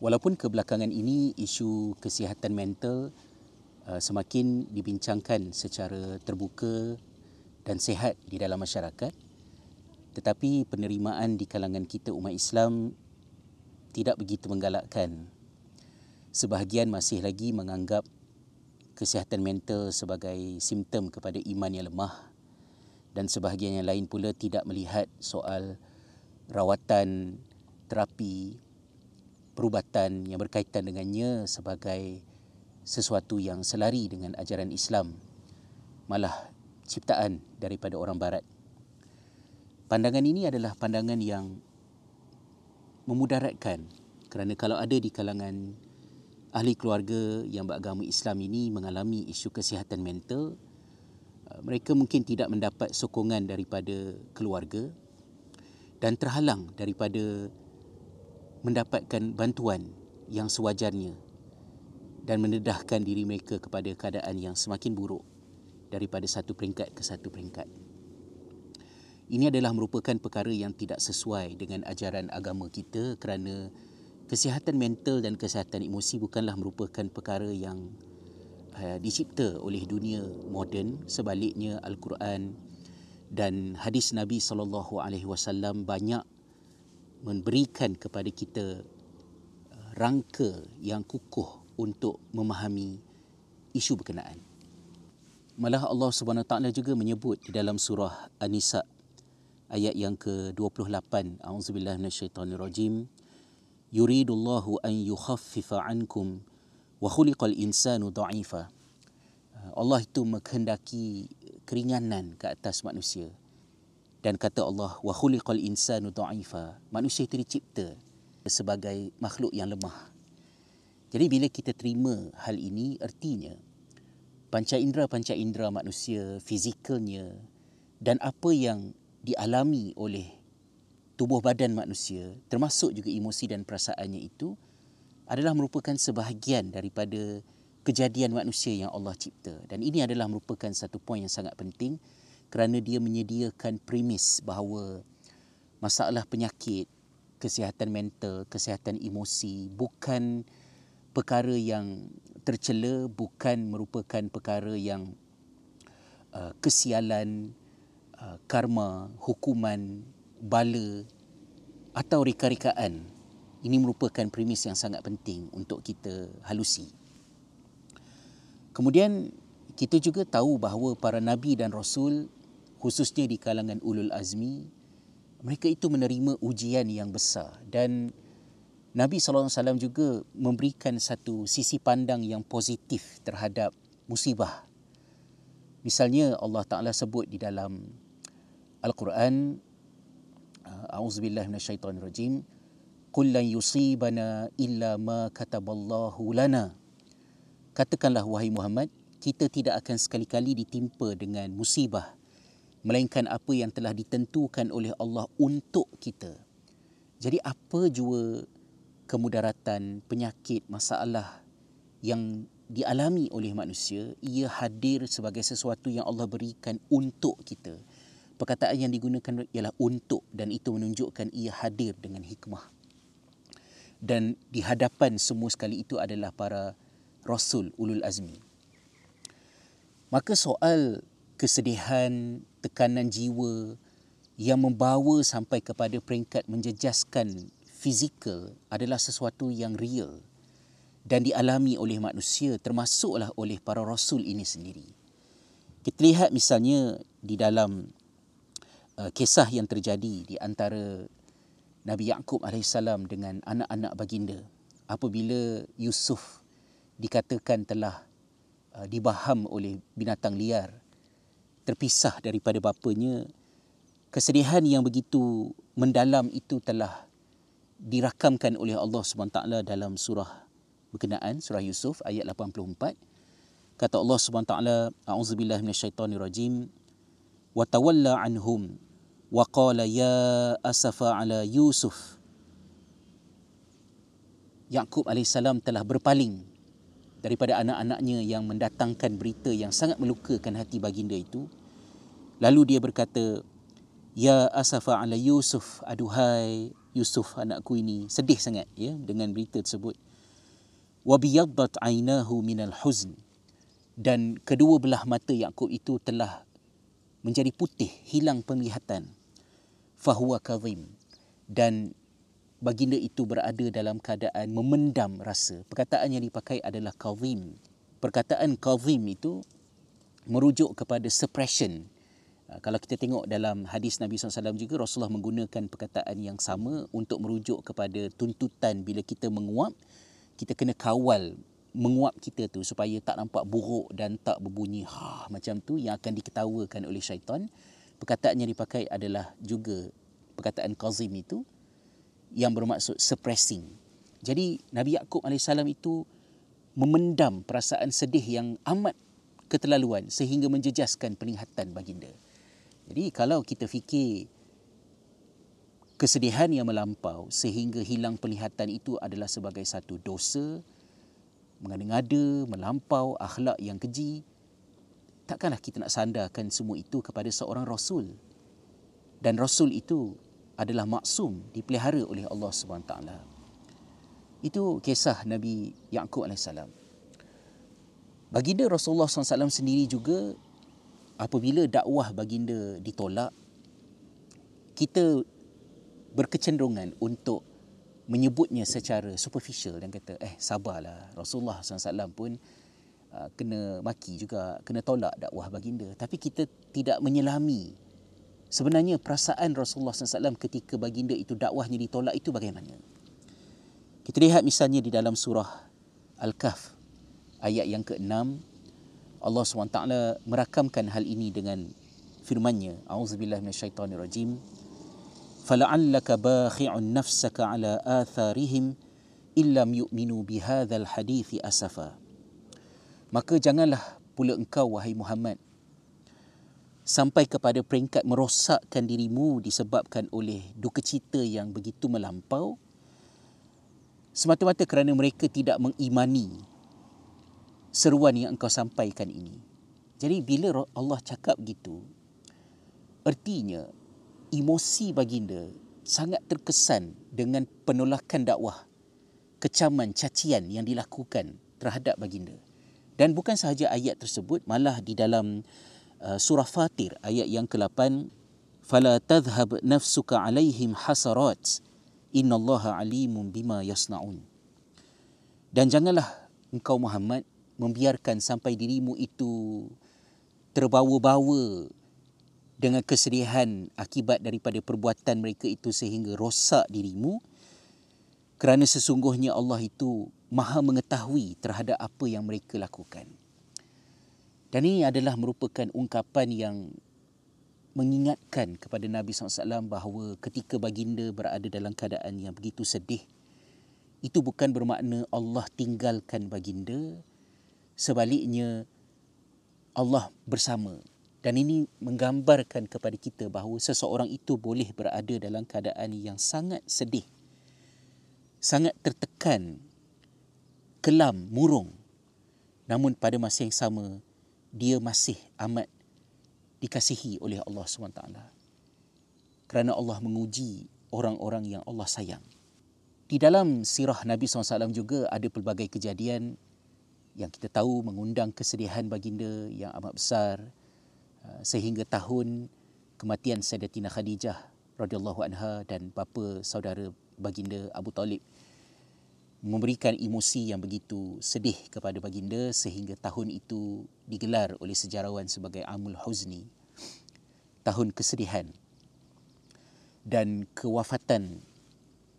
walaupun kebelakangan ini isu kesihatan mental uh, semakin dibincangkan secara terbuka dan sehat di dalam masyarakat tetapi penerimaan di kalangan kita umat Islam tidak begitu menggalakkan. Sebahagian masih lagi menganggap kesihatan mental sebagai simptom kepada iman yang lemah dan sebahagian yang lain pula tidak melihat soal rawatan, terapi, perubatan yang berkaitan dengannya sebagai sesuatu yang selari dengan ajaran Islam malah ciptaan daripada orang barat. Pandangan ini adalah pandangan yang memudaratkan kerana kalau ada di kalangan ahli keluarga yang beragama Islam ini mengalami isu kesihatan mental, Uh, mereka mungkin tidak mendapat sokongan daripada keluarga dan terhalang daripada mendapatkan bantuan yang sewajarnya dan mendedahkan diri mereka kepada keadaan yang semakin buruk daripada satu peringkat ke satu peringkat. Ini adalah merupakan perkara yang tidak sesuai dengan ajaran agama kita kerana kesihatan mental dan kesihatan emosi bukanlah merupakan perkara yang uh, dicipta oleh dunia moden sebaliknya al-Quran dan hadis Nabi sallallahu alaihi wasallam banyak memberikan kepada kita uh, rangka yang kukuh untuk memahami isu berkenaan. Malah Allah Subhanahu taala juga menyebut di dalam surah An-Nisa ayat yang ke-28 auzubillahi minasyaitonirrajim yuridullahu an yukhaffifa ankum wa khuliqal insanu dha'ifa uh, Allah itu menghendaki keringanan ke atas manusia dan kata Allah wa khuliqal insanu dha'ifa manusia itu dicipta sebagai makhluk yang lemah. Jadi bila kita terima hal ini artinya panca indera panca indera manusia fizikalnya dan apa yang dialami oleh tubuh badan manusia termasuk juga emosi dan perasaannya itu adalah merupakan sebahagian daripada kejadian manusia yang Allah cipta. Dan ini adalah merupakan satu poin yang sangat penting kerana dia menyediakan premis bahawa masalah penyakit kesihatan mental kesihatan emosi bukan perkara yang tercela bukan merupakan perkara yang uh, kesialan uh, karma hukuman bala atau reka-rekaan ini merupakan premis yang sangat penting untuk kita halusi. Kemudian kita juga tahu bahawa para nabi dan rasul khususnya di kalangan ulul azmi mereka itu menerima ujian yang besar dan Nabi sallallahu alaihi wasallam juga memberikan satu sisi pandang yang positif terhadap musibah. Misalnya Allah Taala sebut di dalam Al-Quran A'udzubillahi minasyaitonirrajim Qul lan yusibana illa ma kataballahu lana. Katakanlah wahai Muhammad, kita tidak akan sekali-kali ditimpa dengan musibah melainkan apa yang telah ditentukan oleh Allah untuk kita. Jadi apa jua kemudaratan, penyakit, masalah yang dialami oleh manusia, ia hadir sebagai sesuatu yang Allah berikan untuk kita. Perkataan yang digunakan ialah untuk dan itu menunjukkan ia hadir dengan hikmah dan di hadapan semua sekali itu adalah para rasul ulul azmi maka soal kesedihan tekanan jiwa yang membawa sampai kepada peringkat menjejaskan fizikal adalah sesuatu yang real dan dialami oleh manusia termasuklah oleh para rasul ini sendiri. Kita lihat misalnya di dalam uh, kisah yang terjadi di antara Nabi Yaakob AS dengan anak-anak baginda. Apabila Yusuf dikatakan telah uh, dibaham oleh binatang liar terpisah daripada bapanya, kesedihan yang begitu mendalam itu telah dirakamkan oleh Allah SWT dalam surah berkenaan, surah Yusuf ayat 84. Kata Allah SWT, A'udzubillah minasyaitanirajim, wa tawalla anhum wa qala ya asafa ala Yusuf. Yaqub AS telah berpaling daripada anak-anaknya yang mendatangkan berita yang sangat melukakan hati baginda itu Lalu dia berkata, Ya asafa ala Yusuf, aduhai Yusuf anakku ini. Sedih sangat ya dengan berita tersebut. Wa biyaddat aynahu minal huzn. Dan kedua belah mata Yakub itu telah menjadi putih hilang penglihatan. Fahuwa kadhim dan baginda itu berada dalam keadaan memendam rasa. Perkataan yang dipakai adalah kadhim perkataan kadhim itu merujuk kepada suppression. Ah, kalau kita tengok dalam hadis Nabi SAW juga Rasulullah menggunakan perkataan yang sama untuk merujuk kepada tuntutan bila kita menguap kita kena kawal menguap kita tu supaya tak nampak buruk dan tak berbunyi ha macam tu yang akan diketawakan oleh syaitan. Perkataan yang dipakai adalah juga perkataan qazim itu yang bermaksud suppressing. Jadi Nabi Yakub AS itu memendam perasaan sedih yang amat keterlaluan sehingga menjejaskan penglihatan baginda jadi kalau kita fikir kesedihan yang melampau sehingga hilang penglihatan itu adalah sebagai satu dosa, mengada-ngada, melampau, akhlak yang keji, takkanlah kita nak sandarkan semua itu kepada seorang Rasul. Dan Rasul itu adalah maksum, dipelihara oleh Allah SWT. Itu kisah Nabi Yaakob AS. Baginda Rasulullah SAW sendiri juga apabila dakwah baginda ditolak kita berkecenderungan untuk menyebutnya secara superficial. Dan kata eh sabarlah. Rasulullah SAW pun uh, kena maki juga kena tolak dakwah baginda. Tapi kita tidak menyelami sebenarnya perasaan Rasulullah SAW ketika baginda itu dakwahnya ditolak itu bagaimana. Kita lihat misalnya di dalam surah Al-Kahf ayat yang ke-6 Allah SWT merakamkan hal ini dengan firman-Nya. Auzubillahi minasyaitonirrajim. Fala'allaka bakhi'un nafsaka ala atharihim illam yu'minu bihadzal hadithi asafa. Maka janganlah pula engkau wahai Muhammad sampai kepada peringkat merosakkan dirimu disebabkan oleh duka cita yang begitu melampau semata-mata kerana mereka tidak mengimani seruan yang engkau sampaikan ini. Jadi bila Allah cakap gitu, ertinya emosi baginda sangat terkesan dengan penolakan dakwah, kecaman, cacian yang dilakukan terhadap baginda. Dan bukan sahaja ayat tersebut, malah di dalam uh, surah Fatir ayat yang ke-8, "Fala tadhhab nafsuka 'alaihim hasarat, innallaha 'alimun bima yasnaun." Dan janganlah engkau Muhammad membiarkan sampai dirimu itu terbawa-bawa dengan kesedihan akibat daripada perbuatan mereka itu sehingga rosak dirimu kerana sesungguhnya Allah itu maha mengetahui terhadap apa yang mereka lakukan. Dan ini adalah merupakan ungkapan yang mengingatkan kepada Nabi SAW bahawa ketika baginda berada dalam keadaan yang begitu sedih, itu bukan bermakna Allah tinggalkan baginda, sebaliknya Allah bersama. Dan ini menggambarkan kepada kita bahawa seseorang itu boleh berada dalam keadaan yang sangat sedih sangat tertekan kelam murung. Namun pada masa yang sama dia masih amat dikasihi oleh Allah SWT kerana Allah menguji orang-orang yang Allah sayang. Di dalam sirah Nabi SAW juga ada pelbagai kejadian yang kita tahu mengundang kesedihan baginda yang amat besar uh, sehingga tahun kematian Sayyidatina Khadijah radhiyallahu anha dan bapa saudara baginda Abu Talib memberikan emosi yang begitu sedih kepada baginda sehingga tahun itu digelar oleh sejarawan sebagai Amul Huzni tahun kesedihan. Dan kewafatan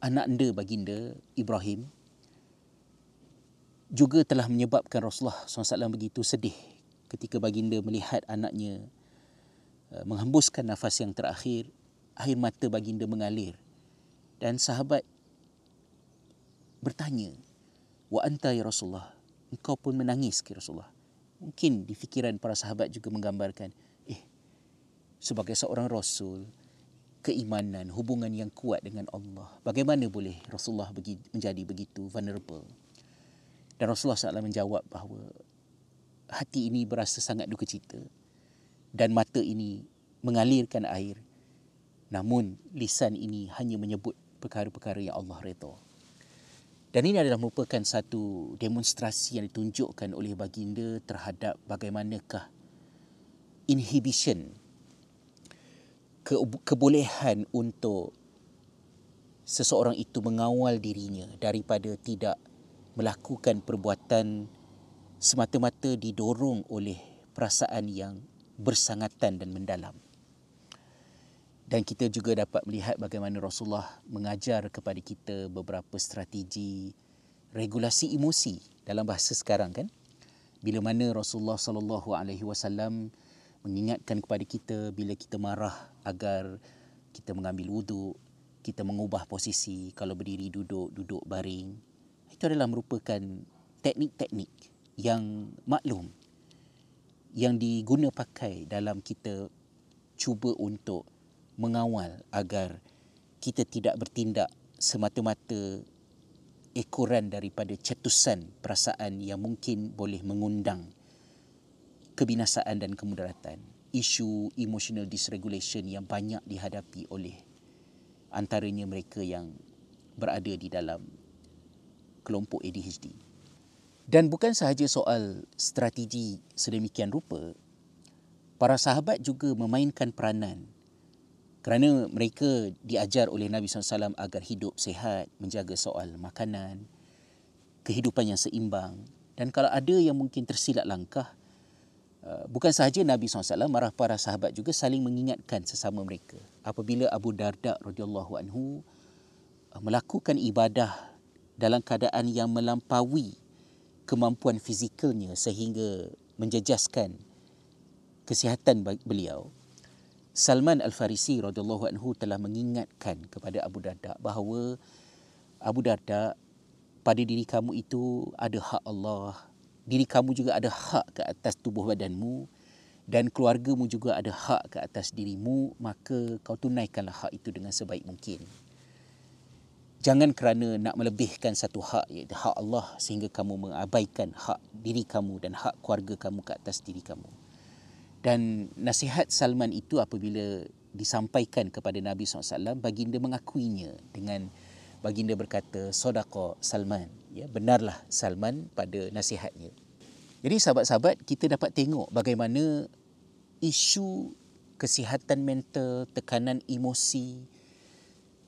anak anda baginda Ibrahim juga telah menyebabkan Rasulullah SAW begitu sedih ketika baginda melihat anaknya uh, menghembuskan nafas yang terakhir, air mata baginda mengalir. Dan sahabat bertanya, Wa anta ya Rasulullah, engkau pun menangis ke Rasulullah. Mungkin di fikiran para sahabat juga menggambarkan, eh, sebagai seorang Rasul, keimanan, hubungan yang kuat dengan Allah, bagaimana boleh Rasulullah menjadi begitu vulnerable? Dan Rasulullah SAW menjawab bahawa hati ini berasa sangat duka cita dan mata ini mengalirkan air. Namun lisan ini hanya menyebut perkara-perkara yang Allah redha. Dan ini adalah merupakan satu demonstrasi yang ditunjukkan oleh baginda terhadap bagaimanakah inhibition ke, kebolehan untuk seseorang itu mengawal dirinya daripada tidak melakukan perbuatan semata-mata didorong oleh perasaan yang bersangatan dan mendalam. Dan kita juga dapat melihat bagaimana Rasulullah mengajar kepada kita beberapa strategi regulasi emosi dalam bahasa sekarang kan. Bila mana Rasulullah sallallahu alaihi wasallam mengingatkan kepada kita bila kita marah agar kita mengambil wuduk, kita mengubah posisi kalau berdiri duduk, duduk baring. Itu adalah merupakan teknik-teknik yang maklum yang diguna pakai dalam kita cuba untuk mengawal agar kita tidak bertindak semata-mata ekoran daripada cetusan perasaan yang mungkin boleh mengundang kebinasaan dan kemudaratan. Isu emotional dysregulation yang banyak dihadapi oleh antaranya mereka yang berada di dalam kelompok ADHD. Dan bukan sahaja soal strategi sedemikian rupa, para sahabat juga memainkan peranan kerana mereka diajar oleh Nabi SAW agar hidup sehat, menjaga soal makanan, kehidupan yang seimbang. Dan kalau ada yang mungkin tersilap langkah, uh, bukan sahaja Nabi SAW, marah para sahabat juga saling mengingatkan sesama mereka. Apabila Abu Darda radhiyallahu anhu uh, melakukan ibadah dalam keadaan yang melampaui kemampuan fizikalnya sehingga menjejaskan kesihatan beliau, Salman Al-Farisi radhiyallahu anhu telah mengingatkan kepada Abu Darda bahawa Abu Darda pada diri kamu itu ada hak Allah, diri kamu juga ada hak ke atas tubuh badanmu dan keluargamu juga ada hak ke atas dirimu, maka kau tunaikanlah hak itu dengan sebaik mungkin. Jangan kerana nak melebihkan satu hak iaitu hak Allah sehingga kamu mengabaikan hak diri kamu dan hak keluarga kamu ke atas diri kamu. Dan nasihat Salman itu apabila disampaikan kepada Nabi SAW, baginda mengakuinya dengan baginda berkata, Sodaqa Salman. Ya, benarlah Salman pada nasihatnya. Jadi sahabat-sahabat, kita dapat tengok bagaimana isu kesihatan mental, tekanan emosi,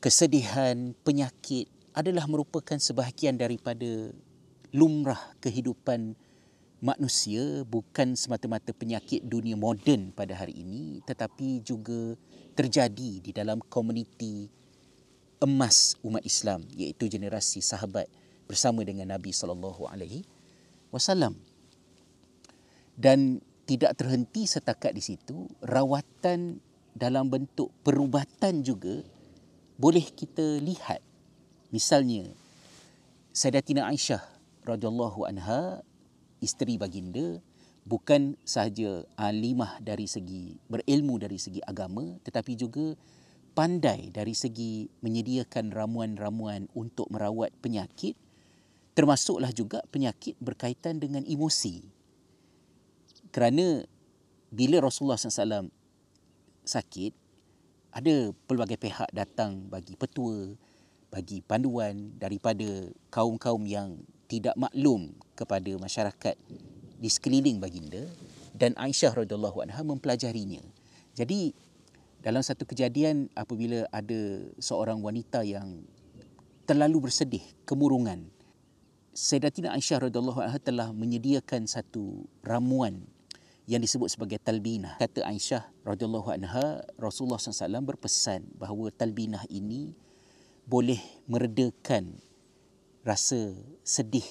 kesedihan, penyakit adalah merupakan sebahagian daripada lumrah kehidupan manusia bukan semata-mata penyakit dunia moden pada hari ini tetapi juga terjadi di dalam komuniti emas umat Islam iaitu generasi sahabat bersama dengan Nabi sallallahu alaihi wasallam. Dan tidak terhenti setakat di situ, rawatan dalam bentuk perubatan juga boleh kita lihat. Misalnya Sayyidatina Aisyah radhiyallahu anha isteri baginda bukan sahaja alimah dari segi berilmu dari segi agama tetapi juga pandai dari segi menyediakan ramuan-ramuan untuk merawat penyakit termasuklah juga penyakit berkaitan dengan emosi kerana bila Rasulullah SAW sakit ada pelbagai pihak datang bagi petua bagi panduan daripada kaum-kaum yang tidak maklum kepada masyarakat di sekeliling baginda dan Aisyah radhiyallahu anha mempelajarinya. Jadi dalam satu kejadian apabila ada seorang wanita yang terlalu bersedih, kemurungan, Sayyidatina Aisyah radhiyallahu anha telah menyediakan satu ramuan yang disebut sebagai talbinah. Kata Aisyah radhiyallahu anha, Rasulullah SAW berpesan bahawa talbinah ini boleh meredakan rasa sedih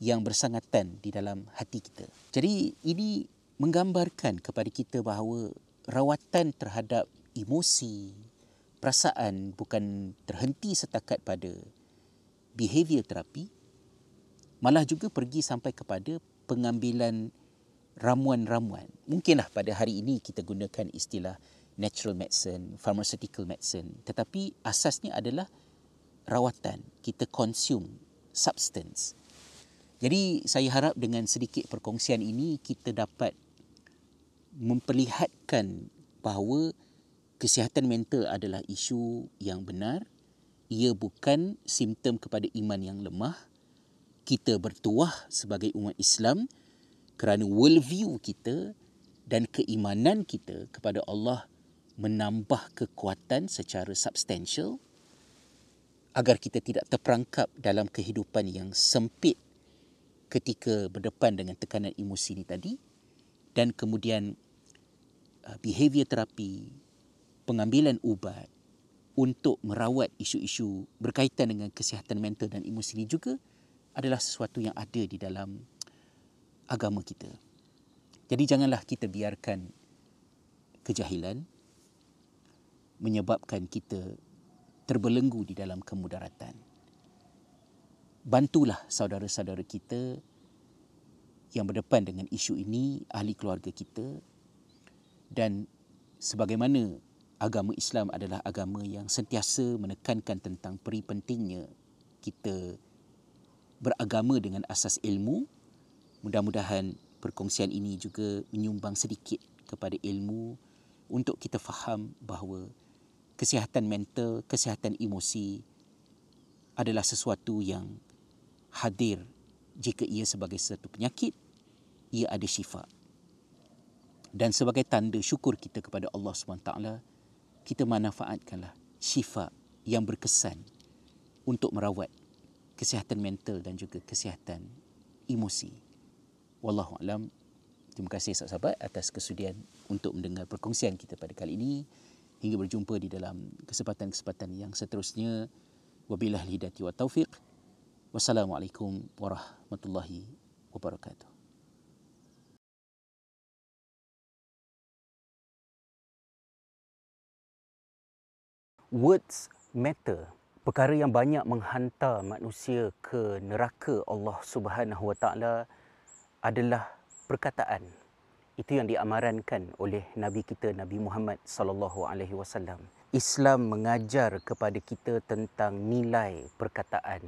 yang bersangatan di dalam hati kita. Jadi ini menggambarkan kepada kita bahawa rawatan terhadap emosi, perasaan bukan terhenti setakat pada behavior terapi, malah juga pergi sampai kepada pengambilan ramuan-ramuan. Mungkinlah pada hari ini kita gunakan istilah natural medicine, pharmaceutical medicine, tetapi asasnya adalah rawatan, kita consume substance. Jadi saya harap dengan sedikit perkongsian ini kita dapat memperlihatkan bahawa kesihatan mental adalah isu yang benar ia bukan simptom kepada iman yang lemah. Kita bertuah sebagai umat Islam kerana worldview kita dan keimanan kita kepada Allah menambah kekuatan secara substansial agar kita tidak terperangkap dalam kehidupan yang sempit ketika berdepan dengan tekanan emosi ini tadi dan kemudian uh, behavior terapi, pengambilan ubat untuk merawat isu-isu berkaitan dengan kesihatan mental dan emosi ini juga adalah sesuatu yang ada di dalam agama kita. Jadi janganlah kita biarkan kejahilan menyebabkan kita terbelenggu di dalam kemudaratan. Bantulah saudara-saudara kita yang berdepan dengan isu ini, ahli keluarga kita dan sebagaimana agama Islam adalah agama yang sentiasa menekankan tentang peri pentingnya kita beragama dengan asas ilmu. Mudah-mudahan perkongsian ini juga menyumbang sedikit kepada ilmu untuk kita faham bahawa kesihatan mental, kesihatan emosi adalah sesuatu yang hadir jika ia sebagai satu penyakit, ia ada syifa. Dan sebagai tanda syukur kita kepada Allah SWT, kita manfaatkanlah syifa yang berkesan untuk merawat kesihatan mental dan juga kesihatan emosi. Wallahu alam. Terima kasih sahabat-sahabat atas kesudian untuk mendengar perkongsian kita pada kali ini. Hingga berjumpa di dalam kesempatan-kesempatan yang seterusnya. Wabillahi hidayah wa taufiq. Wassalamualaikum warahmatullahi wabarakatuh. Words matter. Perkara yang banyak menghantar manusia ke neraka Allah Subhanahu Wa Taala adalah perkataan. Itu yang diamarankan oleh Nabi kita Nabi Muhammad sallallahu alaihi wasallam. Islam mengajar kepada kita tentang nilai perkataan.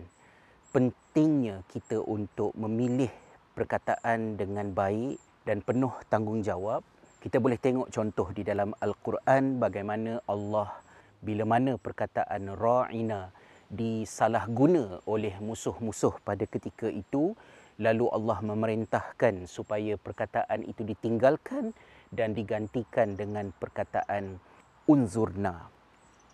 Pentingnya kita untuk memilih perkataan dengan baik dan penuh tanggungjawab. Kita boleh tengok contoh di dalam Al-Quran bagaimana Allah bila mana perkataan ra'ina disalahguna oleh musuh-musuh pada ketika itu lalu Allah memerintahkan supaya perkataan itu ditinggalkan dan digantikan dengan perkataan unzurna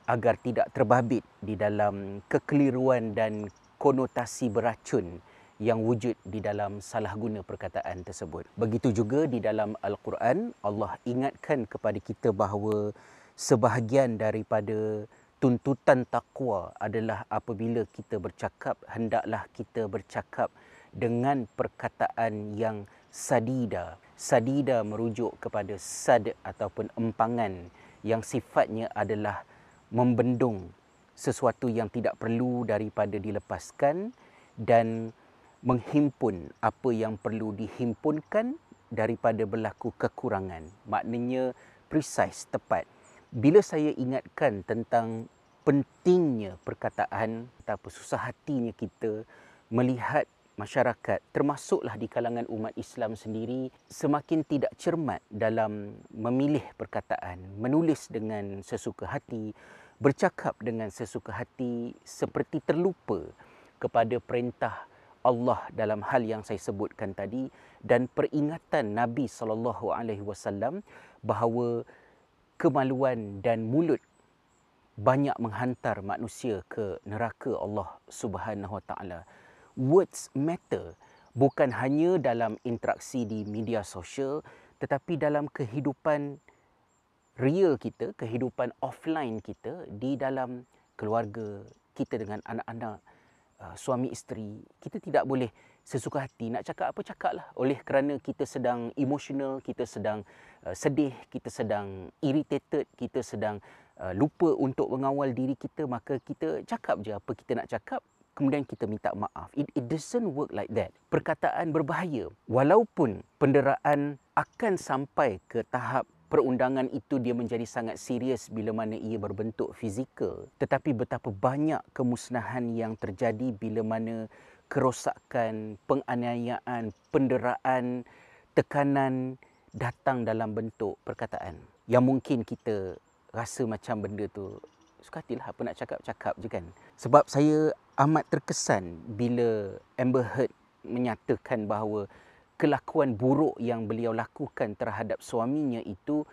agar tidak terbabit di dalam kekeliruan dan konotasi beracun yang wujud di dalam salah guna perkataan tersebut. Begitu juga di dalam Al-Quran Allah ingatkan kepada kita bahawa sebahagian daripada tuntutan takwa adalah apabila kita bercakap hendaklah kita bercakap dengan perkataan yang sadida. Sadida merujuk kepada sad ataupun empangan yang sifatnya adalah membendung sesuatu yang tidak perlu daripada dilepaskan dan menghimpun apa yang perlu dihimpunkan daripada berlaku kekurangan. Maknanya precise, tepat bila saya ingatkan tentang pentingnya perkataan atau susah hatinya kita melihat masyarakat termasuklah di kalangan umat Islam sendiri semakin tidak cermat dalam memilih perkataan menulis dengan sesuka hati bercakap dengan sesuka hati seperti terlupa kepada perintah Allah dalam hal yang saya sebutkan tadi dan peringatan Nabi sallallahu alaihi wasallam bahawa kemaluan dan mulut banyak menghantar manusia ke neraka Allah Subhanahu Wa Taala. Words matter bukan hanya dalam interaksi di media sosial tetapi dalam kehidupan real kita, kehidupan offline kita di dalam keluarga kita dengan anak-anak, uh, suami isteri. Kita tidak boleh sesuka hati nak cakap apa cakaplah oleh kerana kita sedang emotional kita sedang uh, sedih kita sedang irritated kita sedang uh, lupa untuk mengawal diri kita maka kita cakap je apa kita nak cakap kemudian kita minta maaf it, it doesn't work like that perkataan berbahaya walaupun penderaan akan sampai ke tahap perundangan itu dia menjadi sangat serius bila mana ia berbentuk fizikal tetapi betapa banyak kemusnahan yang terjadi bila mana kerosakan, penganiayaan, penderaan, tekanan datang dalam bentuk perkataan. Yang mungkin kita rasa macam benda tu suka hatilah apa nak cakap-cakap je kan. Sebab saya amat terkesan bila Amber Heard menyatakan bahawa kelakuan buruk yang beliau lakukan terhadap suaminya itu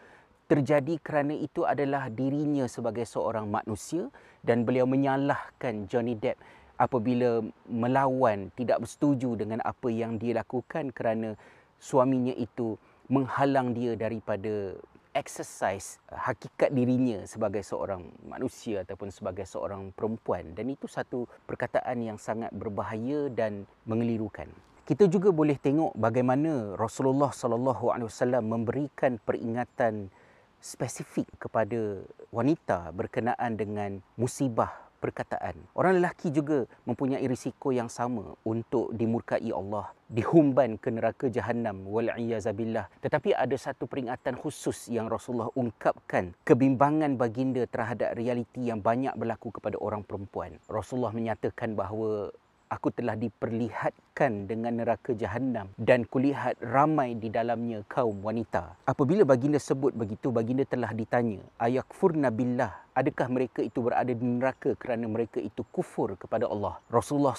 terjadi kerana itu adalah dirinya sebagai seorang manusia dan beliau menyalahkan Johnny Depp apabila melawan tidak bersetuju dengan apa yang dia lakukan kerana suaminya itu menghalang dia daripada exercise hakikat dirinya sebagai seorang manusia ataupun sebagai seorang perempuan dan itu satu perkataan yang sangat berbahaya dan mengelirukan. Kita juga boleh tengok bagaimana Rasulullah sallallahu alaihi wasallam memberikan peringatan spesifik kepada wanita berkenaan dengan musibah perkataan. Orang lelaki juga mempunyai risiko yang sama untuk dimurkai Allah, dihumban ke neraka jahanam wal billah. Tetapi ada satu peringatan khusus yang Rasulullah ungkapkan kebimbangan baginda terhadap realiti yang banyak berlaku kepada orang perempuan. Rasulullah menyatakan bahawa aku telah diperlihatkan dengan neraka jahanam dan kulihat ramai di dalamnya kaum wanita. Apabila baginda sebut begitu, baginda telah ditanya, ayakfurna billah, adakah mereka itu berada di neraka kerana mereka itu kufur kepada Allah? Rasulullah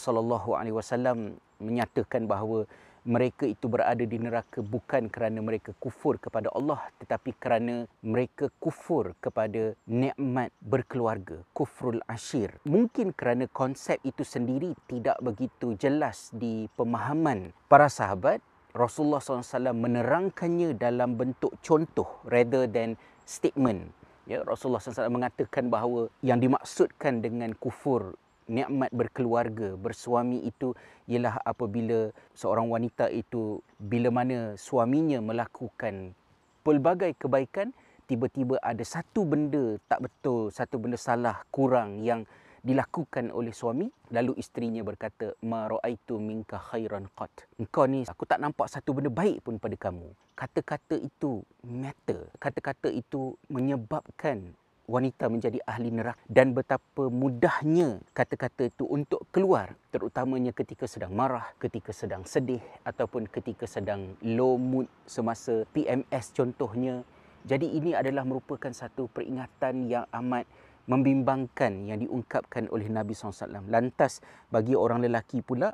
wasallam menyatakan bahawa mereka itu berada di neraka bukan kerana mereka kufur kepada Allah tetapi kerana mereka kufur kepada nikmat berkeluarga kufrul ashir mungkin kerana konsep itu sendiri tidak begitu jelas di pemahaman para sahabat Rasulullah SAW menerangkannya dalam bentuk contoh rather than statement. Ya Rasulullah SAW mengatakan bahawa yang dimaksudkan dengan kufur nikmat berkeluarga bersuami itu ialah apabila seorang wanita itu bila mana suaminya melakukan pelbagai kebaikan tiba-tiba ada satu benda tak betul satu benda salah kurang yang dilakukan oleh suami. Lalu isterinya berkata ma raaitu minka khairan qat. Engkau ni aku tak nampak satu benda baik pun pada kamu. Kata-kata itu matter. Kata-kata itu menyebabkan wanita menjadi ahli neraka dan betapa mudahnya kata-kata itu untuk keluar terutamanya ketika sedang marah, ketika sedang sedih ataupun ketika sedang low mood semasa PMS contohnya. Jadi ini adalah merupakan satu peringatan yang amat membimbangkan yang diungkapkan oleh Nabi SAW. Lantas bagi orang lelaki pula,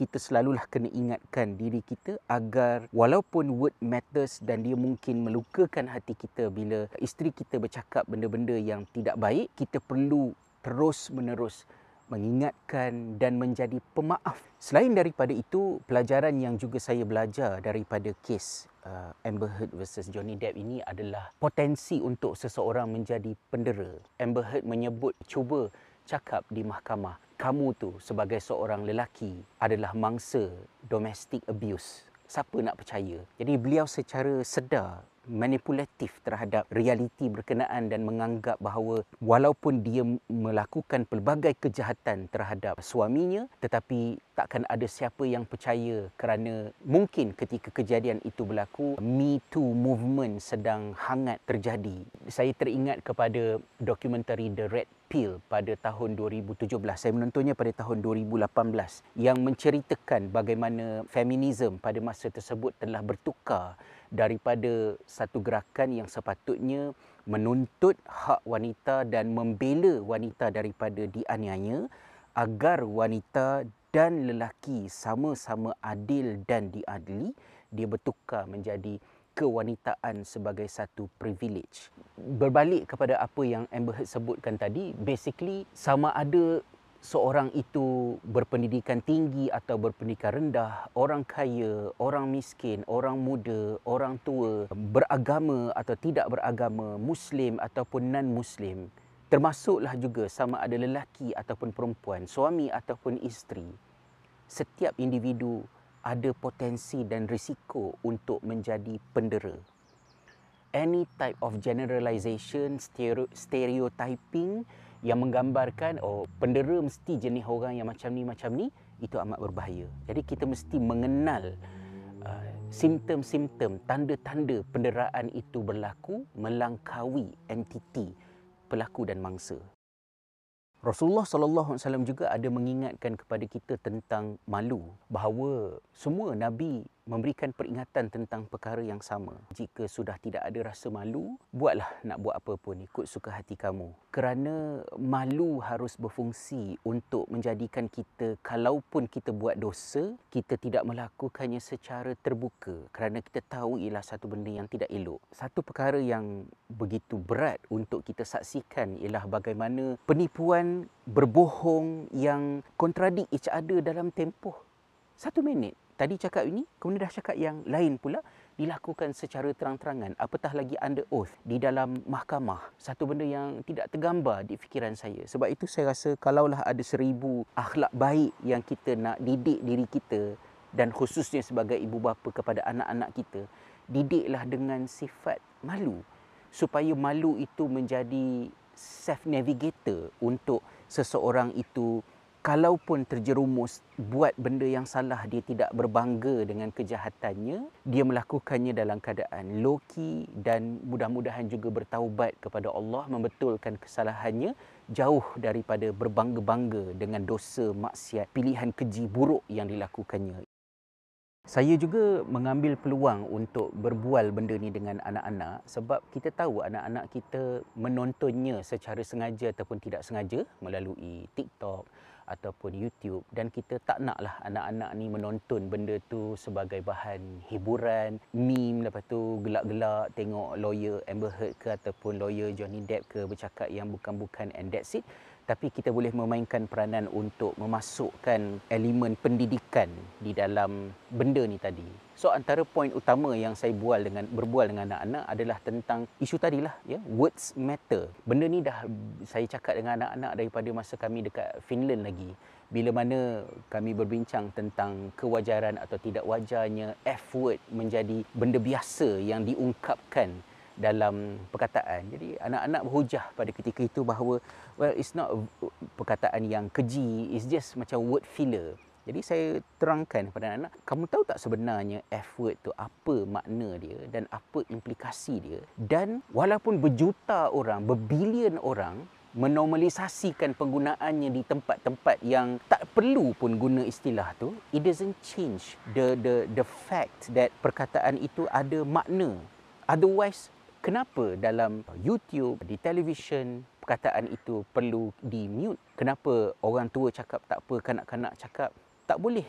kita selalulah kena ingatkan diri kita agar walaupun word matters dan dia mungkin melukakan hati kita bila isteri kita bercakap benda-benda yang tidak baik, kita perlu terus menerus mengingatkan dan menjadi pemaaf. Selain daripada itu, pelajaran yang juga saya belajar daripada kes uh, Amber Heard versus Johnny Depp ini adalah potensi untuk seseorang menjadi pendera. Amber Heard menyebut cuba cakap di mahkamah kamu tu sebagai seorang lelaki adalah mangsa domestic abuse. Siapa nak percaya? Jadi beliau secara sedar manipulatif terhadap realiti berkenaan dan menganggap bahawa walaupun dia melakukan pelbagai kejahatan terhadap suaminya tetapi takkan ada siapa yang percaya kerana mungkin ketika kejadian itu berlaku Me Too movement sedang hangat terjadi. Saya teringat kepada dokumentari The Red Pill pada tahun 2017. Saya menontonnya pada tahun 2018 yang menceritakan bagaimana feminisme pada masa tersebut telah bertukar daripada satu gerakan yang sepatutnya menuntut hak wanita dan membela wanita daripada dianiaya agar wanita dan lelaki sama-sama adil dan diadili dia bertukar menjadi kewanitaan sebagai satu privilege. Berbalik kepada apa yang Amber Heard sebutkan tadi, basically sama ada seorang itu berpendidikan tinggi atau berpendidikan rendah, orang kaya, orang miskin, orang muda, orang tua, beragama atau tidak beragama, muslim ataupun non-muslim, termasuklah juga sama ada lelaki ataupun perempuan, suami ataupun isteri. Setiap individu ada potensi dan risiko untuk menjadi pendera. Any type of generalization, stereotyping, yang menggambarkan oh pendera mesti jenis orang yang macam ni macam ni itu amat berbahaya. Jadi kita mesti mengenal uh, simptom-simptom tanda-tanda penderaan itu berlaku melangkaui entiti pelaku dan mangsa. Rasulullah sallallahu alaihi wasallam juga ada mengingatkan kepada kita tentang malu bahawa semua nabi memberikan peringatan tentang perkara yang sama. Jika sudah tidak ada rasa malu, buatlah nak buat apa pun ikut suka hati kamu. Kerana malu harus berfungsi untuk menjadikan kita kalaupun kita buat dosa, kita tidak melakukannya secara terbuka kerana kita tahu ialah satu benda yang tidak elok. Satu perkara yang begitu berat untuk kita saksikan ialah bagaimana penipuan berbohong yang kontradik each other dalam tempoh satu minit tadi cakap ini kemudian dah cakap yang lain pula dilakukan secara terang-terangan. Apatah lagi under oath di dalam mahkamah satu benda yang tidak tergambar di fikiran saya. Sebab itu saya rasa kalaulah ada seribu akhlak baik yang kita nak didik diri kita dan khususnya sebagai ibu bapa kepada anak-anak kita didiklah dengan sifat malu. Supaya malu itu menjadi self navigator untuk seseorang itu kalaupun terjerumus buat benda yang salah dia tidak berbangga dengan kejahatannya dia melakukannya dalam keadaan loki dan mudah-mudahan juga bertaubat kepada Allah membetulkan kesalahannya jauh daripada berbangga-bangga dengan dosa maksiat pilihan keji buruk yang dilakukannya. Saya juga mengambil peluang untuk berbual benda ni dengan anak-anak sebab kita tahu anak-anak kita menontonnya secara sengaja ataupun tidak sengaja melalui TikTok ataupun YouTube dan kita tak naklah anak-anak ni menonton benda tu sebagai bahan hiburan, meme lepas tu gelak-gelak tengok lawyer Amber Heard ke ataupun lawyer Johnny Depp ke bercakap yang bukan-bukan and that's it tapi kita boleh memainkan peranan untuk memasukkan elemen pendidikan di dalam benda ni tadi. So antara poin utama yang saya bual dengan berbual dengan anak-anak adalah tentang isu tadilah ya, words matter. Benda ni dah saya cakap dengan anak-anak daripada masa kami dekat Finland lagi. Bila mana kami berbincang tentang kewajaran atau tidak wajarnya F word menjadi benda biasa yang diungkapkan dalam perkataan. Jadi anak-anak berhujah pada ketika itu bahawa well it's not perkataan yang keji, it's just macam word filler. Jadi saya terangkan kepada anak-anak, kamu tahu tak sebenarnya F word tu apa makna dia dan apa implikasi dia? Dan walaupun berjuta orang, berbilion orang menormalisasikan penggunaannya di tempat-tempat yang tak perlu pun guna istilah tu it doesn't change the the the fact that perkataan itu ada makna otherwise kenapa dalam YouTube, di televisyen, perkataan itu perlu di mute? Kenapa orang tua cakap tak apa, kanak-kanak cakap tak boleh?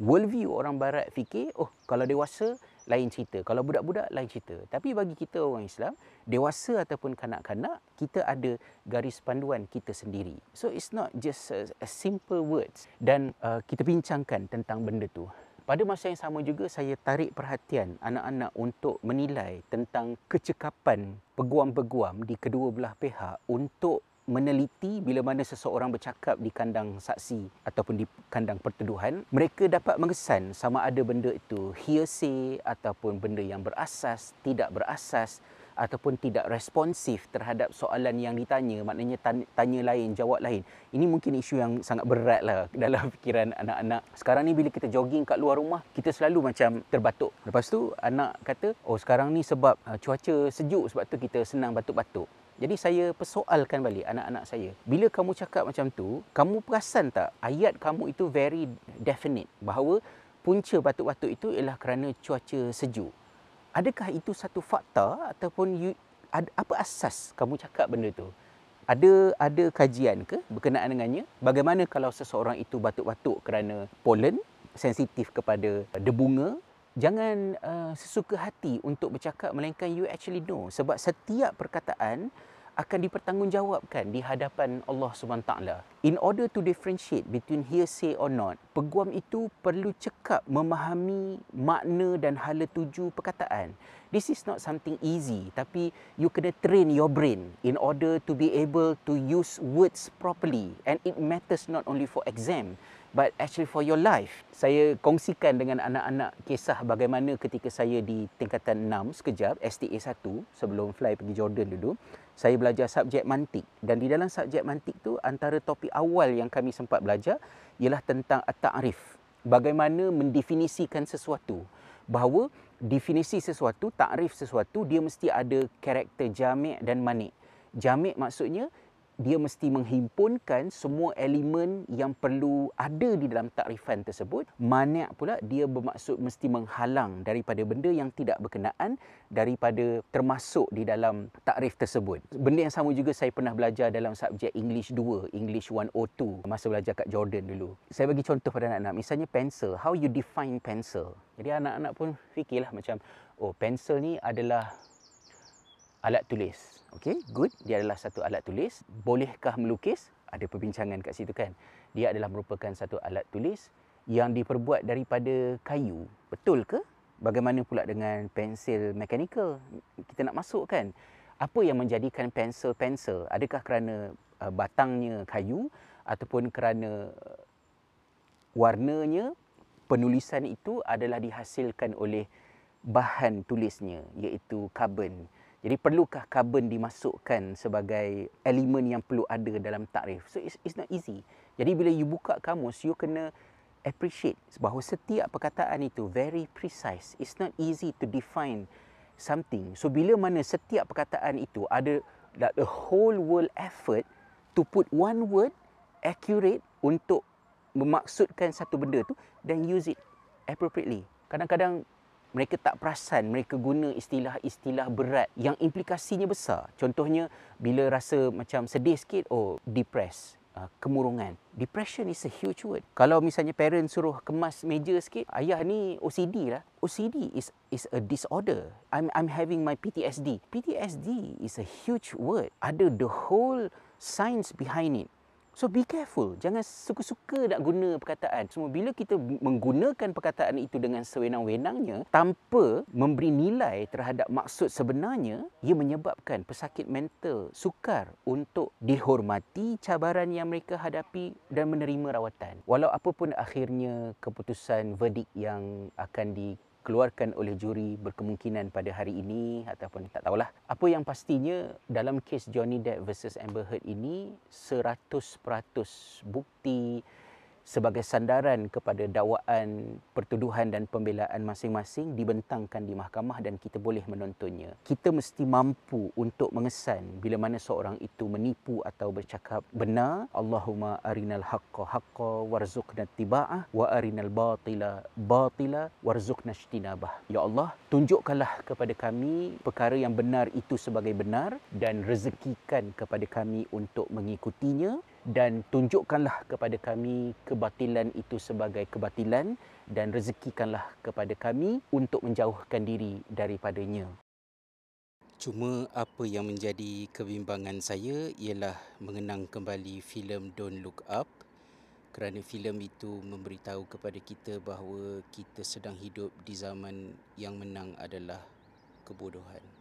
Worldview orang barat fikir, oh kalau dewasa lain cerita, kalau budak-budak lain cerita. Tapi bagi kita orang Islam, dewasa ataupun kanak-kanak, kita ada garis panduan kita sendiri. So it's not just a, a simple words. Dan uh, kita bincangkan tentang benda tu. Pada masa yang sama juga saya tarik perhatian anak-anak untuk menilai tentang kecekapan peguam-peguam di kedua belah pihak untuk meneliti bila mana seseorang bercakap di kandang saksi ataupun di kandang pertuduhan mereka dapat mengesan sama ada benda itu hearsay ataupun benda yang berasas tidak berasas ataupun tidak responsif terhadap soalan yang ditanya. Maknanya tanya lain jawab lain. Ini mungkin isu yang sangat berat lah dalam fikiran anak-anak. Sekarang ni bila kita jogging kat luar rumah kita selalu macam terbatuk. Lepas tu anak kata oh sekarang ni sebab uh, cuaca sejuk sebab tu kita senang batuk-batuk jadi saya persoalkan balik anak-anak saya. Bila kamu cakap macam tu, kamu perasan tak ayat kamu itu very definite bahawa punca batuk-batuk itu ialah kerana cuaca sejuk adakah itu satu fakta ataupun you, ad, apa asas kamu cakap benda tu? Ada ada kajian ke berkenaan dengannya? Bagaimana kalau seseorang itu batuk-batuk kerana polen, sensitif kepada debunga? Jangan uh, sesuka hati untuk bercakap melainkan you actually know sebab setiap perkataan akan dipertanggungjawabkan di hadapan Allah SWT. In order to differentiate between hearsay or not, peguam itu perlu cekap memahami makna dan hala tuju perkataan. This is not something easy, tapi you kena train your brain in order to be able to use words properly. And it matters not only for exam, but actually for your life. Saya kongsikan dengan anak-anak kisah bagaimana ketika saya di tingkatan 6 sekejap, STA 1 sebelum fly pergi Jordan dulu, saya belajar subjek mantik dan di dalam subjek mantik tu antara topik awal yang kami sempat belajar ialah tentang at-ta'rif. Bagaimana mendefinisikan sesuatu. Bahawa definisi sesuatu, takrif sesuatu dia mesti ada karakter jami' dan manik. Jami' maksudnya dia mesti menghimpunkan semua elemen yang perlu ada di dalam takrifan tersebut. Maniak pula dia bermaksud mesti menghalang daripada benda yang tidak berkenaan daripada termasuk di dalam takrif tersebut. Benda yang sama juga saya pernah belajar dalam subjek English 2, English 102 masa belajar kat Jordan dulu. Saya bagi contoh pada anak-anak. Misalnya pencil, how you define pencil? Jadi anak-anak pun fikirlah macam oh pencil ni adalah alat tulis. Okey, good. Dia adalah satu alat tulis. Bolehkah melukis? Ada perbincangan kat situ kan. Dia adalah merupakan satu alat tulis yang diperbuat daripada kayu. Betul ke? Bagaimana pula dengan pensil mechanical? Kita nak masuk kan? Apa yang menjadikan pensel pensel? Adakah kerana uh, batangnya kayu ataupun kerana uh, warnanya penulisan itu adalah dihasilkan oleh bahan tulisnya iaitu karbon. Jadi perlukah karbon dimasukkan sebagai elemen yang perlu ada dalam takrif? So it's, it's not easy. Jadi bila you buka kamus, you kena appreciate bahawa setiap perkataan itu very precise. It's not easy to define something. So bila mana setiap perkataan itu ada that the whole world effort to put one word accurate untuk memaksudkan satu benda tu then use it appropriately. Kadang-kadang mereka tak perasan mereka guna istilah-istilah berat yang implikasinya besar. Contohnya bila rasa macam sedih sikit, oh depressed, uh, kemurungan. Depression is a huge word. Kalau misalnya parent suruh kemas meja sikit, ayah ni OCD lah. OCD is is a disorder. I'm I'm having my PTSD. PTSD is a huge word. Ada the whole science behind it. So be careful. Jangan suka-suka nak guna perkataan. Semua bila kita menggunakan perkataan itu dengan sewenang-wenangnya tanpa memberi nilai terhadap maksud sebenarnya, ia menyebabkan pesakit mental sukar untuk dihormati cabaran yang mereka hadapi dan menerima rawatan. Walau apapun akhirnya keputusan verdik yang akan di keluarkan oleh juri berkemungkinan pada hari ini ataupun tak tahulah. Apa yang pastinya dalam kes Johnny Depp versus Amber Heard ini 100% bukti sebagai sandaran kepada dakwaan, pertuduhan dan pembelaan masing-masing dibentangkan di mahkamah dan kita boleh menontonnya. Kita mesti mampu untuk mengesan bila mana seorang itu menipu atau bercakap benar. Allahumma arinal haqqa haqqa warzuqna tiba'ah wa arinal batila batila warzuqna ijtinabah. Ya Allah, tunjukkanlah kepada kami perkara yang benar itu sebagai benar dan rezekikan kepada kami untuk mengikutinya dan tunjukkanlah kepada kami kebatilan itu sebagai kebatilan dan rezekikanlah kepada kami untuk menjauhkan diri daripadanya. Cuma apa yang menjadi kebimbangan saya ialah mengenang kembali filem Don't Look Up kerana filem itu memberitahu kepada kita bahawa kita sedang hidup di zaman yang menang adalah kebodohan.